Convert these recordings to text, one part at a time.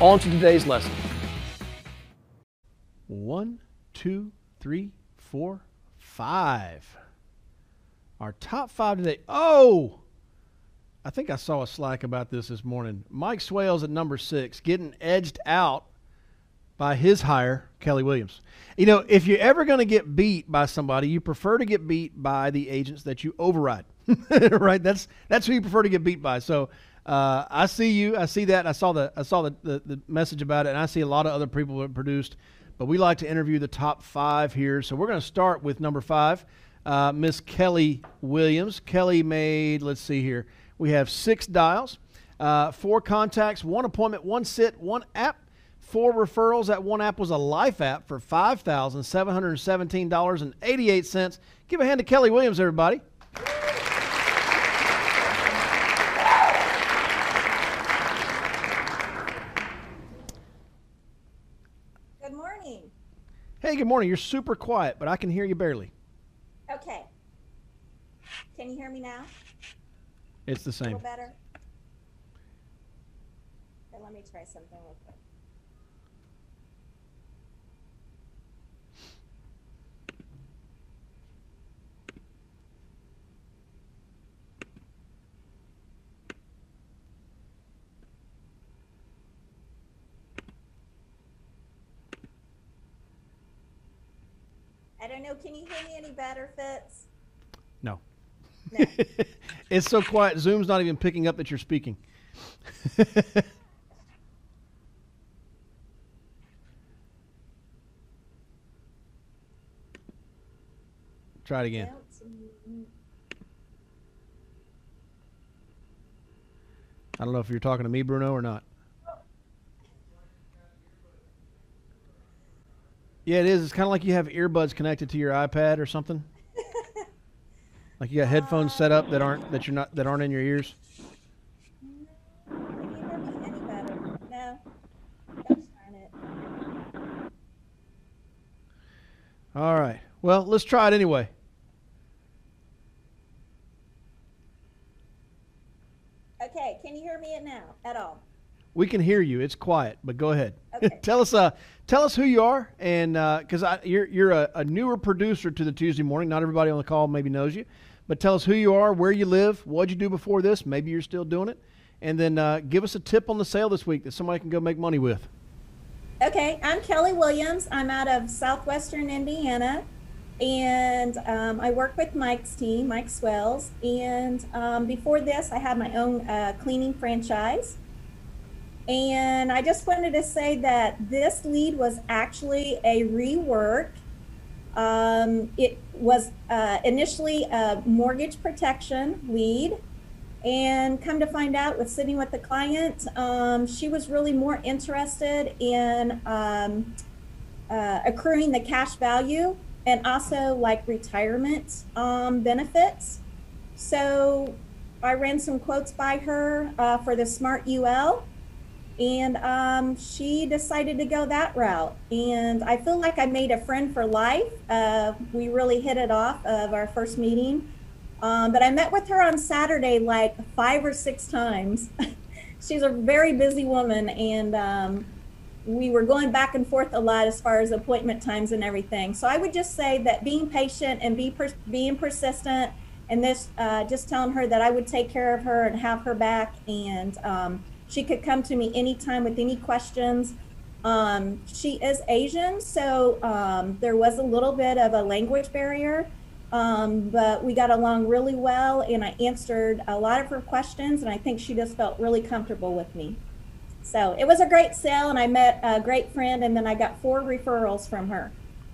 on to today's lesson. One, two, three, four, five. Our top five today. Oh, I think I saw a slack about this this morning. Mike Swales at number six, getting edged out by his hire, Kelly Williams. You know, if you're ever going to get beat by somebody, you prefer to get beat by the agents that you override. right? That's that's who you prefer to get beat by. So uh, I see you. I see that. I saw the I saw the, the, the message about it, and I see a lot of other people that produced but we like to interview the top five here. So we're going to start with number five, uh, Miss Kelly Williams. Kelly made, let's see here, we have six dials, uh, four contacts, one appointment, one sit, one app, four referrals. That one app was a life app for $5,717.88. Give a hand to Kelly Williams, everybody. Hey, good morning. You're super quiet, but I can hear you barely. Okay. Can you hear me now? It's the same. A little better? Okay, let me try something real I don't know. Can you hear me any better, Fitz? No. No. it's so quiet. Zoom's not even picking up that you're speaking. Try it again. I don't know if you're talking to me, Bruno, or not. Yeah, it is. It's kind of like you have earbuds connected to your iPad or something. like you got headphones set up that aren't that you're not that aren't in your ears. All right. Well, let's try it anyway. Okay. Can you hear me now at all? We can hear you. It's quiet, but go ahead. Okay. tell us, uh, tell us who you are, and because uh, you're you're a, a, newer producer to the Tuesday morning. Not everybody on the call maybe knows you, but tell us who you are, where you live, what you do before this. Maybe you're still doing it, and then uh, give us a tip on the sale this week that somebody can go make money with. Okay, I'm Kelly Williams. I'm out of southwestern Indiana, and um, I work with Mike's team, Mike Swells. And um, before this, I had my own uh, cleaning franchise and I just wanted to say that this lead was actually a rework. Um, it was uh, initially a mortgage protection lead. And come to find out, with sitting with the client, um, she was really more interested in um, uh, accruing the cash value and also like retirement um, benefits. So I ran some quotes by her uh, for the Smart UL and um, she decided to go that route. And I feel like I made a friend for life. Uh, we really hit it off of our first meeting. Um, but I met with her on Saturday like five or six times. She's a very busy woman, and um, we were going back and forth a lot as far as appointment times and everything. So I would just say that being patient and be being persistent, and this uh, just telling her that I would take care of her and have her back, and um, she could come to me anytime with any questions. Um, she is Asian, so um, there was a little bit of a language barrier, um, but we got along really well, and I answered a lot of her questions, and I think she just felt really comfortable with me. So it was a great sale, and I met a great friend, and then I got four referrals from her.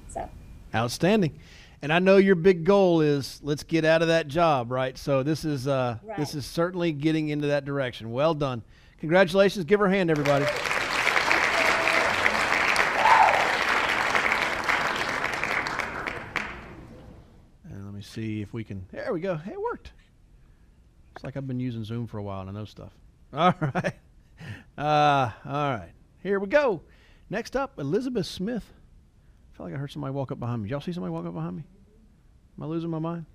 So outstanding. And I know your big goal is let's get out of that job, right? So this is uh, right. this is certainly getting into that direction. Well done. Congratulations. Give her a hand, everybody. And let me see if we can. There we go. Hey, it worked. It's like I've been using Zoom for a while and I know stuff. All right. Uh, all right. Here we go. Next up, Elizabeth Smith. I felt like I heard somebody walk up behind me. Y'all see somebody walk up behind me? Am I losing my mind?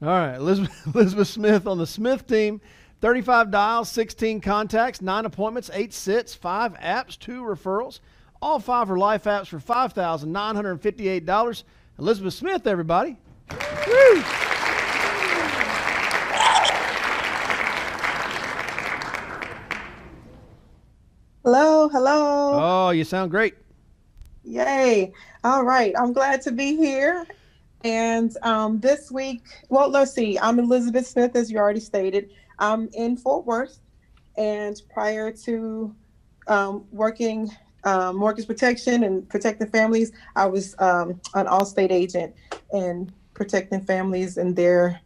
All right, Elizabeth, Elizabeth Smith on the Smith team 35 dials, 16 contacts, 9 appointments, 8 sits, 5 apps, 2 referrals. All 5 are life apps for $5,958. Elizabeth Smith, everybody. Woo! Hello, hello. Oh, you sound great. Yay. All right. I'm glad to be here. And um, this week, well, let's see. I'm Elizabeth Smith, as you already stated. I'm in Fort Worth. And prior to um, working um, mortgage protection and protecting families, I was um, an Allstate agent and protecting families and their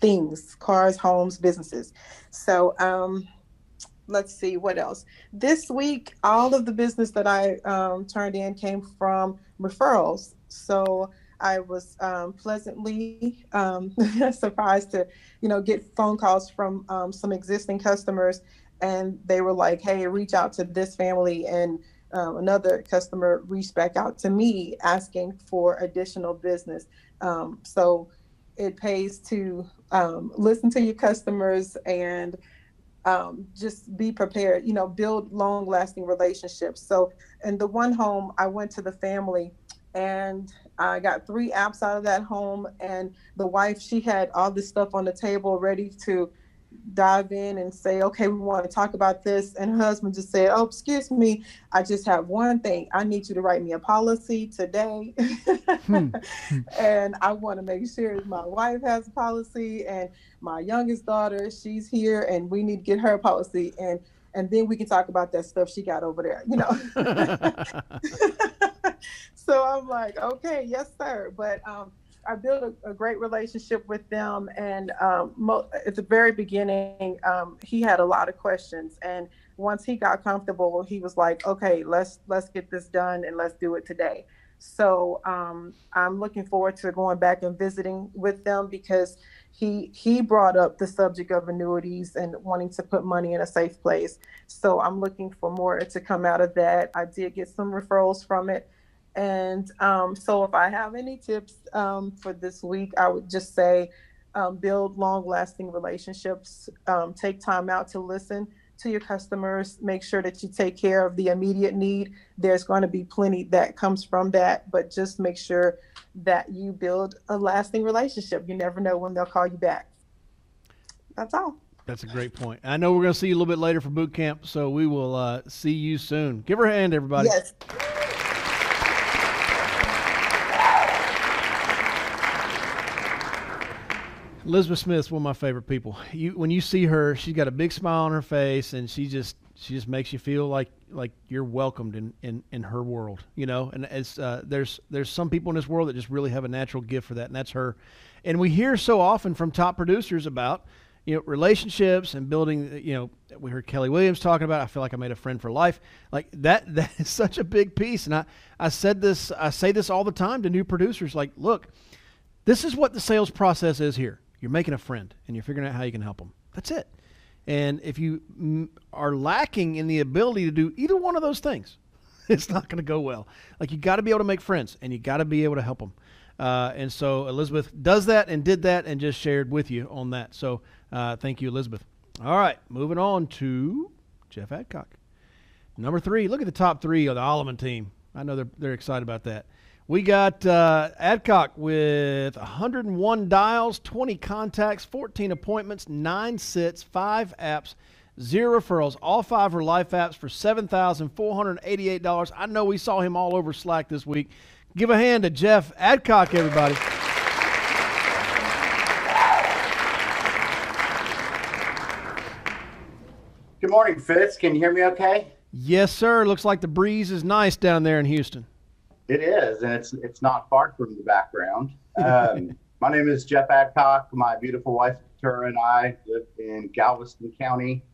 things cars, homes, businesses. So, um, let's see what else. This week, all of the business that I um, turned in came from referrals. So I was um, pleasantly um, surprised to, you know, get phone calls from um, some existing customers, and they were like, "Hey, reach out to this family," and um, another customer reached back out to me asking for additional business. Um, so it pays to listen to your customers and um, just be prepared, you know, build long lasting relationships. So, in the one home, I went to the family and I got three apps out of that home. And the wife, she had all this stuff on the table ready to dive in and say, okay, we want to talk about this. And her husband just said, oh, excuse me, I just have one thing. I need you to write me a policy today. hmm. and I want to make sure my wife has a policy and my youngest daughter, she's here and we need to get her a policy. And and then we can talk about that stuff she got over there, you know. so I'm like, okay, yes, sir. But um, I built a, a, great relationship with them, and um, mo- at the very beginning, um, he had a lot of questions, and once he got comfortable, he was like, "Okay, let's let's get this done, and let's do it today." So um, I'm looking forward to going back and visiting with them because he he brought up the subject of annuities and wanting to put money in a safe place. So I'm looking for more to come out of that. I did get some referrals from it. And um, so, if I have any tips um, for this week, I would just say um, build long lasting relationships, um, take time out to listen to your customers, make sure that you take care of the immediate need. There's going to be plenty that comes from that, but just make sure that you build a lasting relationship. You never know when they'll call you back. That's all. That's a great point. I know we're going to see you a little bit later for boot camp, so we will uh, see you soon. Give her a hand, everybody. Yes. Elizabeth Smith's one of my favorite people. You when you see her, she's got a big smile on her face, and she just she just makes you feel like like you're welcomed in in, in her world, you know. And as uh, there's there's some people in this world that just really have a natural gift for that, and that's her. And we hear so often from top producers about you know relationships and building. You know, we heard Kelly Williams talking about. I feel like I made a friend for life. Like that that is such a big piece. And I I said this I say this all the time to new producers. Like, look, this is what the sales process is here you're making a friend and you're figuring out how you can help them. That's it. And if you are lacking in the ability to do either one of those things, it's not going to go well. Like you got to be able to make friends and you got to be able to help them. Uh, and so Elizabeth does that and did that and just shared with you on that. So uh, thank you, Elizabeth. All right, moving on to Jeff Adcock. Number three, look at the top three of the Alleman team. I know they're, they're excited about that. We got uh, Adcock with 101 dials, 20 contacts, 14 appointments, 9 sits, 5 apps, 0 referrals. All 5 are life apps for $7,488. I know we saw him all over Slack this week. Give a hand to Jeff Adcock, everybody. Good morning, Fitz. Can you hear me okay? Yes, sir. Looks like the breeze is nice down there in Houston. It is, and it's it's not far from the background. Um, my name is Jeff Adcock. My beautiful wife Tara and I live in Galveston County.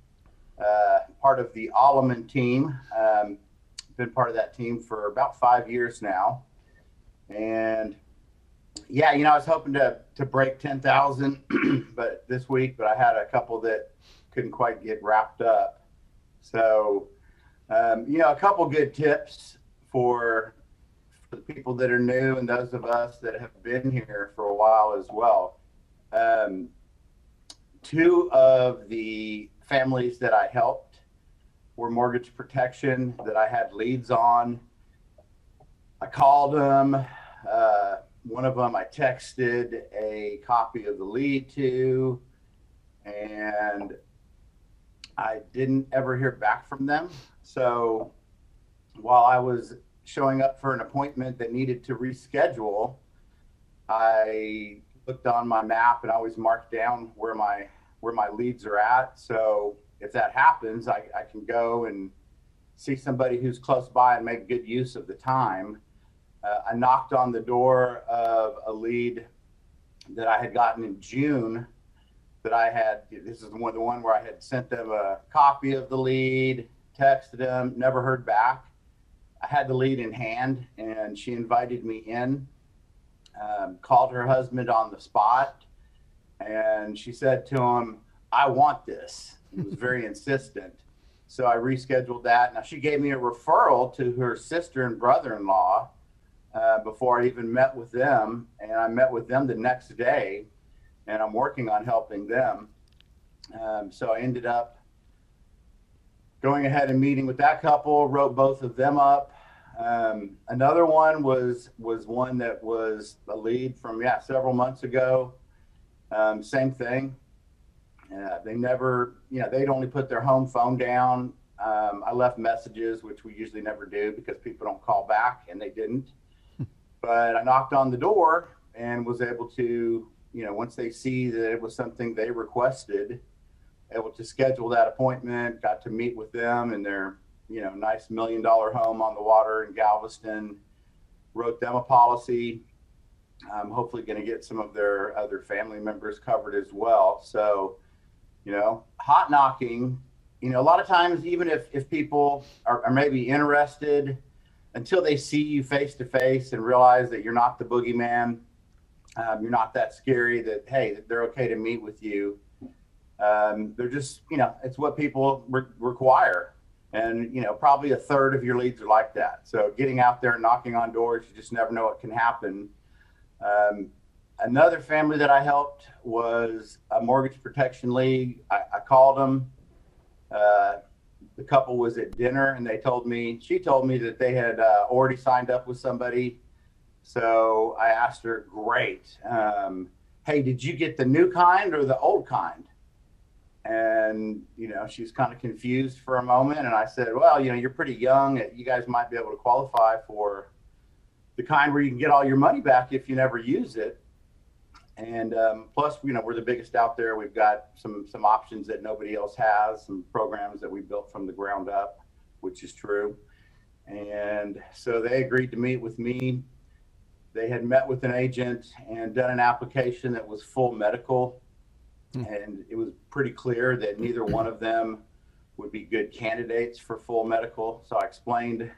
Uh, part of the Alleman team. Um, been part of that team for about five years now, and yeah, you know, I was hoping to to break ten thousand, but this week, but I had a couple that couldn't quite get wrapped up. So, um, you know, a couple good tips for, for the people that are new and those of us that have been here for a while as well. Um, two of the families that I helped were mortgage protection that I had leads on. I called them. Uh, one of them I texted a copy of the lead to, and I didn't ever hear back from them. So while I was showing up for an appointment that needed to reschedule, I looked on my map and I always marked down where my where my leads are at. So if that happens, I, I can go and see somebody who's close by and make good use of the time. Uh, I knocked on the door of a lead that I had gotten in June that I had. This is the one, the one where I had sent them a copy of the lead, texted them, never heard back. I had the lead in hand, and she invited me in. Um, called her husband on the spot, and she said to him, "I want this." He was very insistent, so I rescheduled that. Now she gave me a referral to her sister and brother-in-law uh, before I even met with them, and I met with them the next day and I'm working on helping them. Um, so I ended up going ahead and meeting with that couple, wrote both of them up. Um, another one was was one that was a lead from yeah several months ago. Um, same thing. Uh, they never, you know, they'd only put their home phone down. Um, I left messages, which we usually never do because people don't call back, and they didn't. but I knocked on the door and was able to you know, once they see that it was something they requested, able to schedule that appointment, got to meet with them in their, you know, nice million dollar home on the water in Galveston, wrote them a policy. I'm hopefully going to get some of their other family members covered as well. So, you know, hot knocking, you know, a lot of times, even if, if people are, are maybe interested until they see you face to face and realize that you're not the boogeyman, um, you're not that scary that hey they're okay to meet with you um, they're just you know it's what people re- require. And you know probably a third of your leads are like that. So getting out there and knocking on doors you just never know what can happen. Um, another family that i helped was a mortgage protection league. I, I called them uh, the couple was at dinner and they told me she told me that they had uh, already signed up with somebody. So I asked her, great. Um, hey, did you get the new kind or the old kind? And, you know, she's kind of confused for a moment. And I said, well, you know, you're pretty young. You guys might be able to qualify for the kind where you can get all your money back if you never use it. And um, plus, you know, we're the biggest out there. We've got some some options that nobody else has, some programs that we built from the ground up, which is true. And so they agreed to meet with me they had met with an agent and done an application that was full medical. Hmm. And it was pretty clear that neither one of them would be good candidates for full medical. So I explained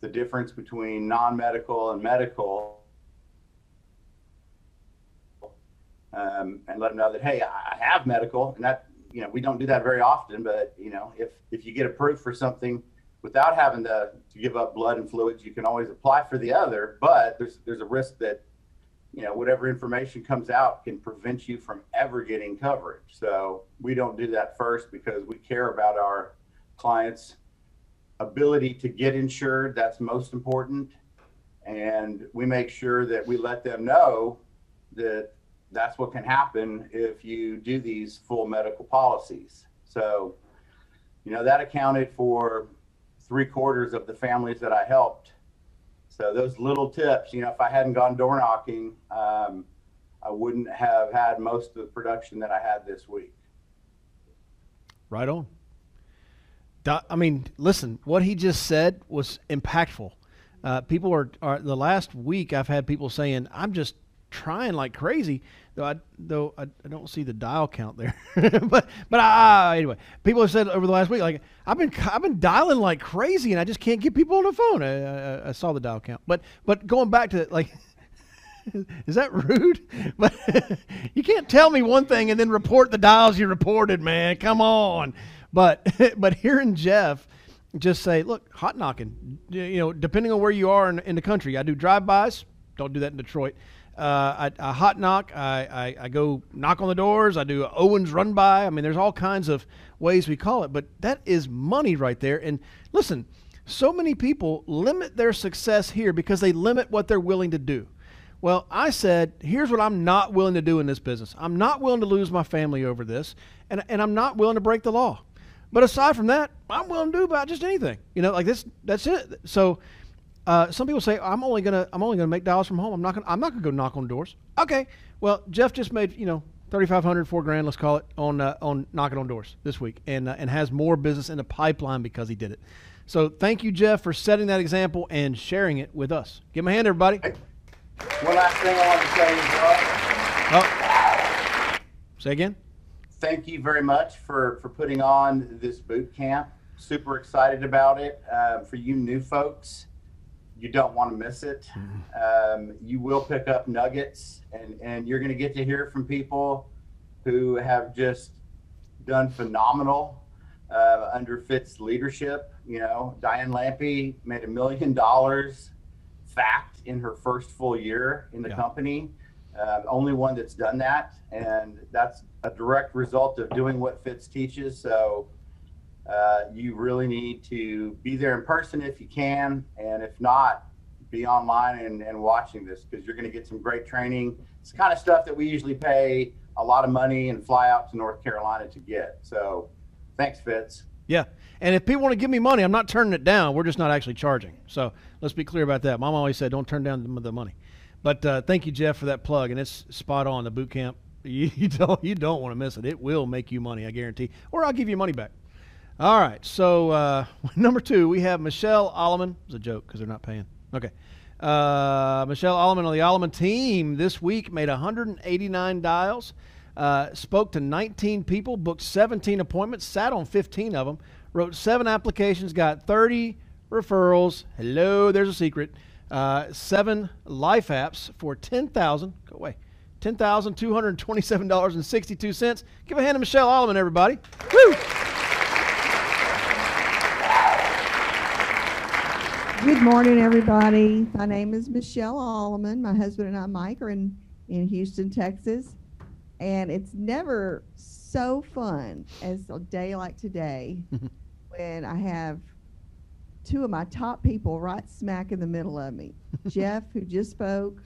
the difference between non medical and medical. Um, and let them know that, hey, I have medical. And that, you know, we don't do that very often, but, you know, if, if you get approved for something, without having to, to give up blood and fluids, you can always apply for the other, but there's there's a risk that you know whatever information comes out can prevent you from ever getting coverage. So we don't do that first because we care about our clients' ability to get insured. That's most important, and we make sure that we let them know that that's what can happen if you do these full medical policies. So, you know, that accounted for three quarters of the families that I helped. So those little tips, you know, if I hadn't gone door knocking, um, I wouldn't have had most of the production that I had this week. Right on. I mean, listen, what he just said was impactful. Uh, people are, are the last week I've had people saying, "I'm just trying like crazy." Though I though I, I don't see the dial count there, but but I, anyway, people have said over the last week like I've been I've been dialing like crazy and I just can't get people on the phone. I, I, I saw the dial count, but but going back to like Is that rude? But you can't tell me one thing and then report the dials you reported, man. Come on. But but hearing Jeff just say, look, hot knocking. You know, depending on where you are in, in the country, I do drive-bys. Don't do that in Detroit. Uh, I, I, hot knock. I, I, I, go knock on the doors. I do Owens run by. I mean, there's all kinds of ways we call it, but that is money right there. And listen, so many people limit their success here because they limit what they're willing to do. Well, I said, here's what I'm not willing to do in this business. I'm not willing to lose my family over this, and, and I'm not willing to break the law. But aside from that, I'm willing to do about just anything. You know, like this. That's it. So, uh, some people say I'm only gonna I'm only gonna make dollars from home. I'm not gonna I'm not gonna go knock on doors. Okay. Well, Jeff just made you know 3,500, four grand, let's call it, on uh, on knocking on doors this week, and uh, and has more business in the pipeline because he did it. So thank you, Jeff, for setting that example and sharing it with us. Give him a hand, everybody. One last thing I want to say as well. Oh. Say again. Thank you very much for for putting on this boot camp. Super excited about it. Uh, for you new folks, you don't want to miss it. Mm-hmm. Um, you will pick up nuggets, and and you're going to get to hear from people who have just done phenomenal uh, under Fitz leadership. You know, Diane Lampe made a million dollars fact in her first full year in the yeah. company. Uh, only one that's done that, and that's a direct result of doing what Fitz teaches. So uh, you really need to be there in person if you can, and if not, be online and, and watching this because you're going to get some great training. It's the kind of stuff that we usually pay a lot of money and fly out to North Carolina to get. So thanks, Fitz. Yeah. And if people want to give me money, I'm not turning it down. We're just not actually charging. So let's be clear about that. Mom always said, don't turn down the money. But uh, thank you, Jeff, for that plug. And it's spot on. The boot camp, you don't you don't want to miss it. It will make you money, I guarantee. Or I'll give you money back. All right. So uh, number two, we have Michelle Alleman. It's a joke because they're not paying. Okay. Uh, Michelle Alleman on the Alleman team this week made 189 dials, uh, spoke to 19 people, booked 17 appointments, sat on 15 of them, wrote seven applications, got 30 referrals. Hello, there's a secret. Uh, seven life apps for 10000 Go away. $10,227.62. Give a hand to Michelle Alleman, everybody. Woo! Good morning, everybody. My name is Michelle Alleman. My husband and I, Mike, are in, in Houston, Texas. And it's never so fun as a day like today when I have two of my top people right smack in the middle of me Jeff, who just spoke,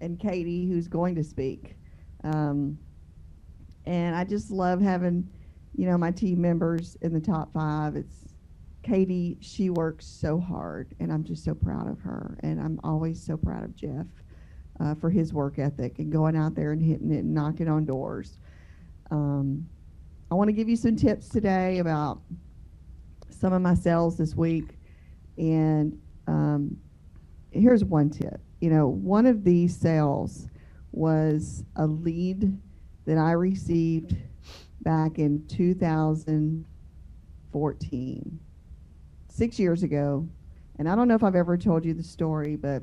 and Katie, who's going to speak. Um, and I just love having, you know, my team members in the top five. It's Katie, she works so hard, and I'm just so proud of her. And I'm always so proud of Jeff uh, for his work ethic and going out there and hitting it and knocking on doors. Um, I want to give you some tips today about some of my sales this week. And um, here's one tip. You know, one of these sales was a lead that I received back in 2014 six years ago, and I don't know if I've ever told you the story, but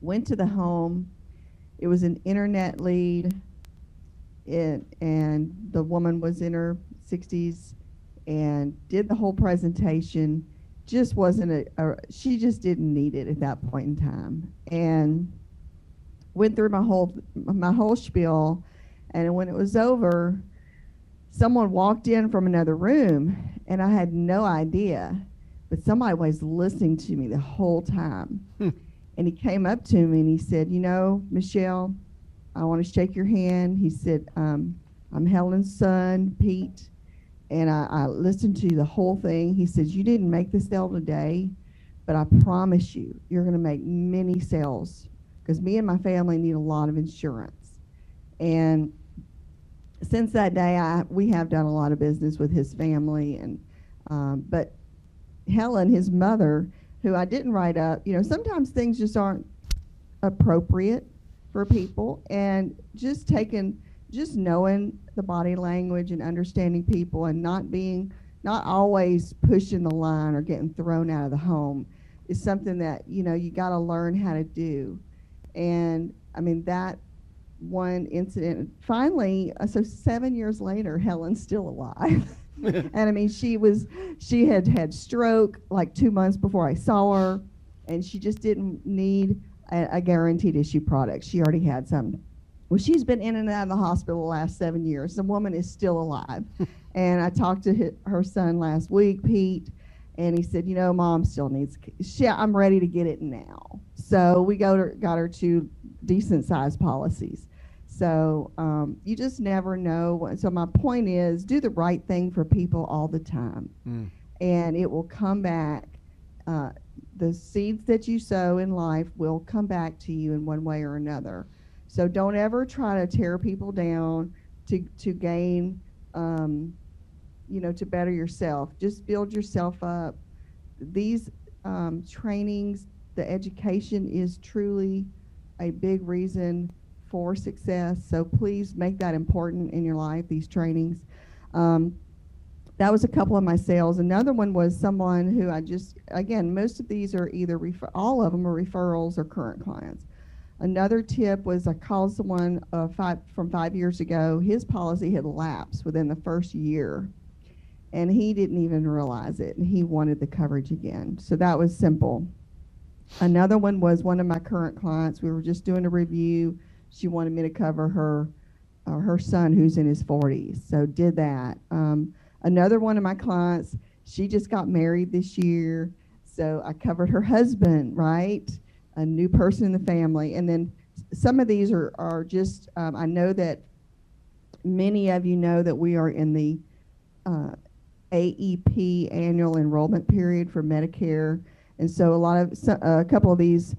went to the home. It was an internet lead, it, and the woman was in her 60s and did the whole presentation. Just wasn't a, a, she just didn't need it at that point in time, and went through my whole my whole spiel, and when it was over, someone walked in from another room, and I had no idea but somebody was listening to me the whole time. Hmm. And he came up to me and he said, You know, Michelle, I want to shake your hand. He said, um, I'm Helen's son, Pete, and I, I listened to the whole thing. He says, You didn't make the sale today, but I promise you, you're going to make many sales because me and my family need a lot of insurance. And since that day, I, we have done a lot of business with his family, and um, but Helen, his mother, who I didn't write up, you know, sometimes things just aren't appropriate for people. And just taking, just knowing the body language and understanding people and not being, not always pushing the line or getting thrown out of the home is something that, you know, you got to learn how to do. And I mean, that one incident, finally, uh, so seven years later, Helen's still alive. and I mean, she was, she had had stroke like two months before I saw her, and she just didn't need a, a guaranteed issue product. She already had some. Well, she's been in and out of the hospital the last seven years. The woman is still alive. and I talked to his, her son last week, Pete, and he said, you know, mom still needs. She, I'm ready to get it now. So we got her, got her two decent sized policies. So um, you just never know. So my point is, do the right thing for people all the time, mm. and it will come back. Uh, the seeds that you sow in life will come back to you in one way or another. So don't ever try to tear people down to to gain, um, you know, to better yourself. Just build yourself up. These um, trainings, the education is truly a big reason for success. So please make that important in your life. These trainings. Um, that was a couple of my sales. Another one was someone who I just, again, most of these are either, refer- all of them are referrals or current clients. Another tip was I called someone uh, five, from five years ago. His policy had lapsed within the first year, and he didn't even realize it, and he wanted the coverage again. So that was simple. Another one was one of my current clients. We were just doing a review. She wanted me to cover her uh, her son who's in his 40s. So did that. Um, another one of my clients, she just got married this year. So I covered her husband, right? A new person in the family. And then some of these are, are just, um, I know that many of you know that we are in the uh, AEP annual enrollment period for Medicare. And so a lot of, so, uh, a couple of these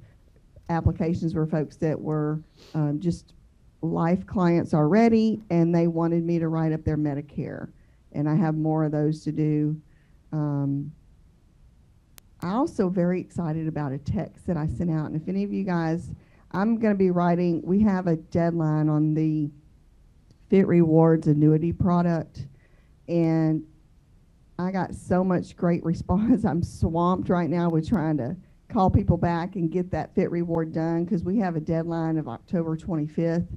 applications were folks that were um, just life clients already and they wanted me to write up their Medicare and I have more of those to do. Um, I'm also very excited about a text that I sent out. And if any of you guys, I'm going to be writing, we have a deadline on the Fit Rewards annuity product. And I got so much great response. I'm swamped right now with trying to call people back and get that Fit Reward done because we have a deadline of October 25th.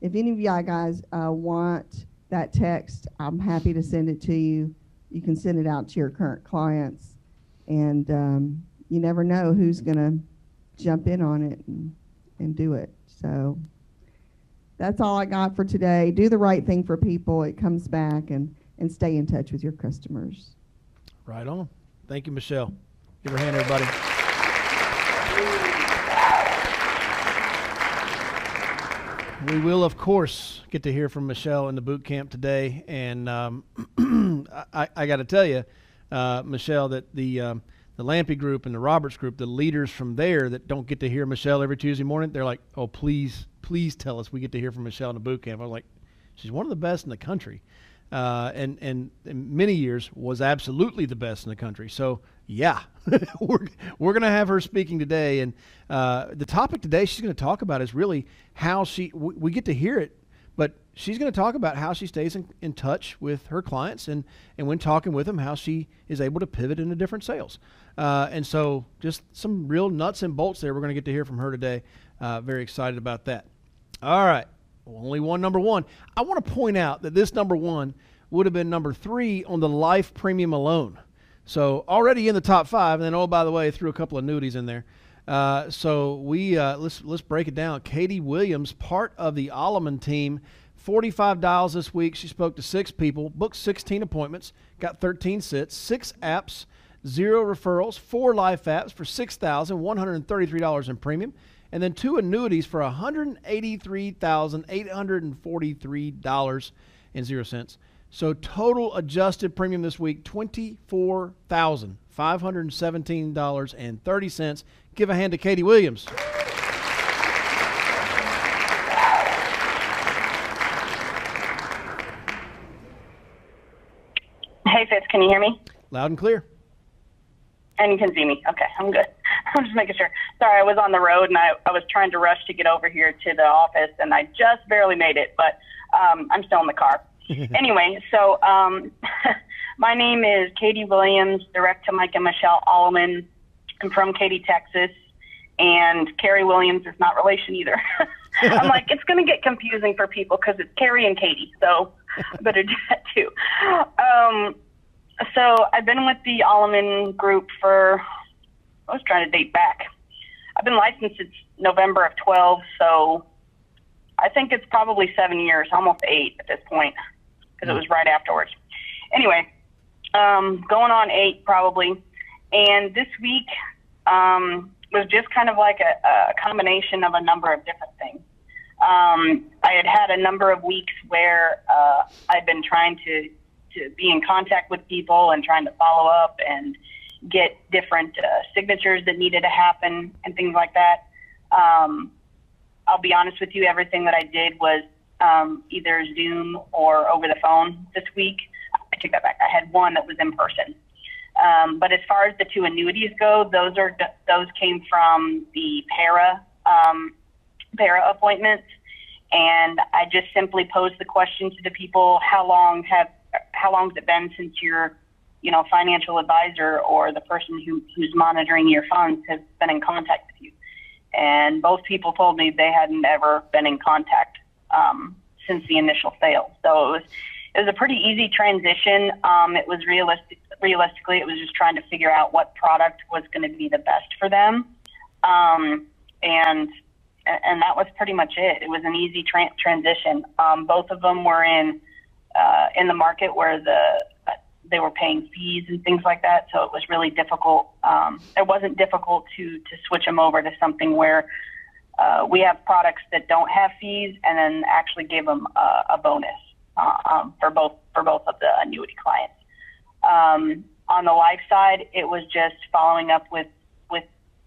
If any of y'all guys uh, want that text, I'm happy to send it to you. You can send it out to your current clients, and um, you never know who's going to jump in on it and, and do it. So that's all I got for today. Do the right thing for people. It comes back, and, and stay in touch with your customers. Right on. Thank you, Michelle. Give her a hand, everybody. We will, of course, get to hear from Michelle in the boot camp today, and um, I, I got to tell you, uh, Michelle, that the um, the Lampe group and the Roberts group, the leaders from there that don't get to hear Michelle every Tuesday morning, they're like, "Oh, please, please tell us we get to hear from Michelle in the boot camp." I was like, "She's one of the best in the country." Uh, and, and in many years was absolutely the best in the country. So yeah, we're we're to have her speaking today, and uh, the topic today she's to talk about is really how she. We, we get to hear it, but she's to talk about how she stays in, in touch with her clients, and and when talking with them, how she is able to pivot into different sales. Uh, and so, just some real nuts and bolts there. We're to get to hear from her today. Uh, very excited about that. All right, only one number one. I want to point out that this number one would have been number three on the life premium alone. So already in the top five, and then oh by the way, threw a couple of nudies in there. Uh, so we uh, let's let's break it down. Katie Williams, part of the Alleman team, 45 dials this week. She spoke to six people, booked 16 appointments, got 13 sits, six apps, zero referrals, four life apps for $6,133 in premium, and then two annuities for $183,843 and zero cents. So total adjusted premium this week, $24,517.30. Give a hand to Katie Williams. Hey, Fitz, can you hear me? Loud and clear. And you can see me. Okay, I'm good. I'm just making sure. Sorry, I was on the road and I, I was trying to rush to get over here to the office and I just barely made it, but um, I'm still in the car. anyway, so um, my name is Katie Williams, direct to Mike and Michelle Alleman. I'm from Katy, Texas, and Carrie Williams is not relation either. I'm like, it's going to get confusing for people because it's Carrie and Katie, so I better do that too. Um, so I've been with the Alleman Group for, I was trying to date back. I've been licensed since November of 12, so I think it's probably seven years, almost eight at this point, because it was right afterwards. Anyway, um, going on eight probably. And this week um, was just kind of like a, a combination of a number of different things. Um, I had had a number of weeks where uh, I'd been trying to to be in contact with people and trying to follow up and get different uh, signatures that needed to happen and things like that. Um, I'll be honest with you, everything that I did was um, either Zoom or over the phone this week. I take that back. I had one that was in person. Um, but as far as the two annuities go, those are those came from the para um, para appointments, and I just simply posed the question to the people: How long have how long has it been since your you know financial advisor or the person who, who's monitoring your funds has been in contact with you? And both people told me they hadn't ever been in contact um, since the initial sale. So it was it was a pretty easy transition. Um, it was realistic. Realistically, it was just trying to figure out what product was going to be the best for them, um, and and that was pretty much it. It was an easy tra- transition. Um, both of them were in uh, in the market where the they were paying fees and things like that, so it was really difficult. Um, it wasn't difficult to to switch them over to something where uh, we have products that don't have fees, and then actually give them a, a bonus uh, um, for both for both of the annuity clients. Um, on the life side, it was just following up with with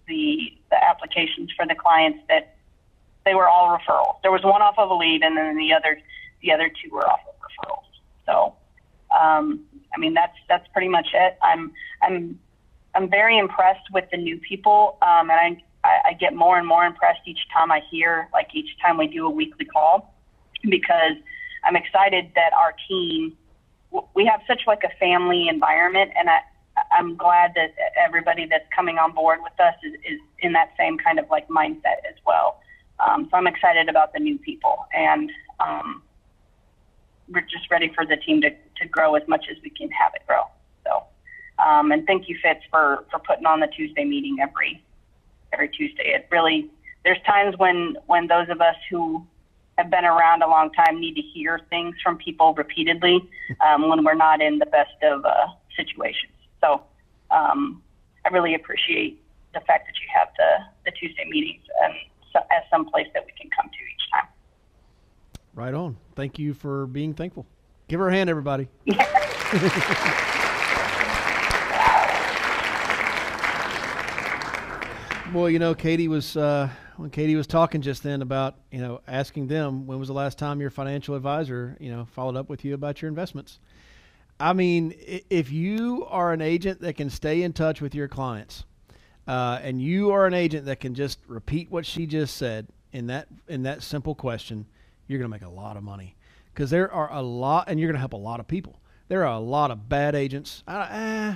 the the applications for the clients that they were all referrals. There was one off of a lead, and then the other the other two were off of referrals. So, um, I mean, that's that's pretty much it. I'm I'm I'm very impressed with the new people, um, and I, I I get more and more impressed each time I hear like each time we do a weekly call because I'm excited that our team we have such like a family environment, and I I'm glad that everybody that's coming on board with us is, is in that same kind of like mindset as well. Um, so I'm excited about the new people, and um, we're just ready for the team to, to grow as much as we can have it grow. So, um, and thank you, Fitz, for, for putting on the Tuesday meeting every every Tuesday. It really there's times when when those of us who have been around a long time need to hear things from people repeatedly um, when we're not in the best of uh, situations. So um, I really appreciate the fact that you have the, the Tuesday meetings and so, as some place that we can come to each time. Right on. Thank you for being thankful. Give her a hand, everybody. Boy, you know, Katie was uh, when Katie was talking just then about you know asking them when was the last time your financial advisor you know followed up with you about your investments. I mean, if you are an agent that can stay in touch with your clients, uh, and you are an agent that can just repeat what she just said in that in that simple question, you're going to make a lot of money because there are a lot, and you're going to help a lot of people. There are a lot of bad agents. I, eh,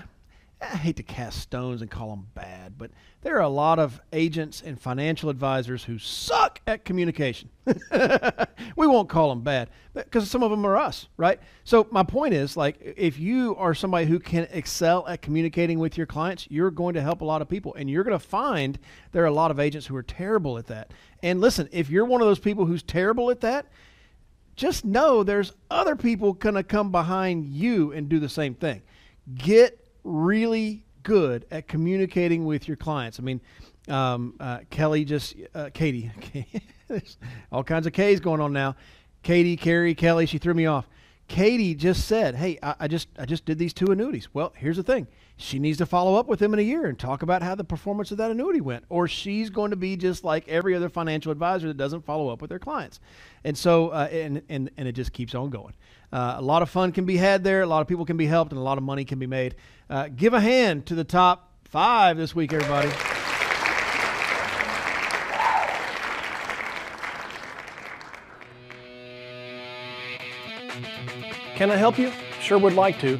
I hate to cast stones and call them bad, but there are a lot of agents and financial advisors who suck at communication. we won't call them bad because some of them are us, right? So my point is like if you are somebody who can excel at communicating with your clients, you're going to help a lot of people and you're going to find there are a lot of agents who are terrible at that. And listen, if you're one of those people who's terrible at that, just know there's other people going to come behind you and do the same thing. Get really good at communicating with your clients. I mean, um, uh, Kelly just, uh, Katie, there's all kinds of K's going on now. Katie, Carrie, Kelly, she threw me off. Katie just said, "Hey, I, I, just I just did these two annuities." Well, here's the thing: she needs to follow up with him in a year and talk about how the performance of that annuity went, or she's going to be just like every other financial advisor that doesn't follow up with their clients. And so, uh, and and and it just keeps on going. Uh, a lot of fun can be had there. A lot of people can be helped, and a lot of money can be made. Uh, give a hand to the top five this week, everybody. Can I help you? Sure would like to.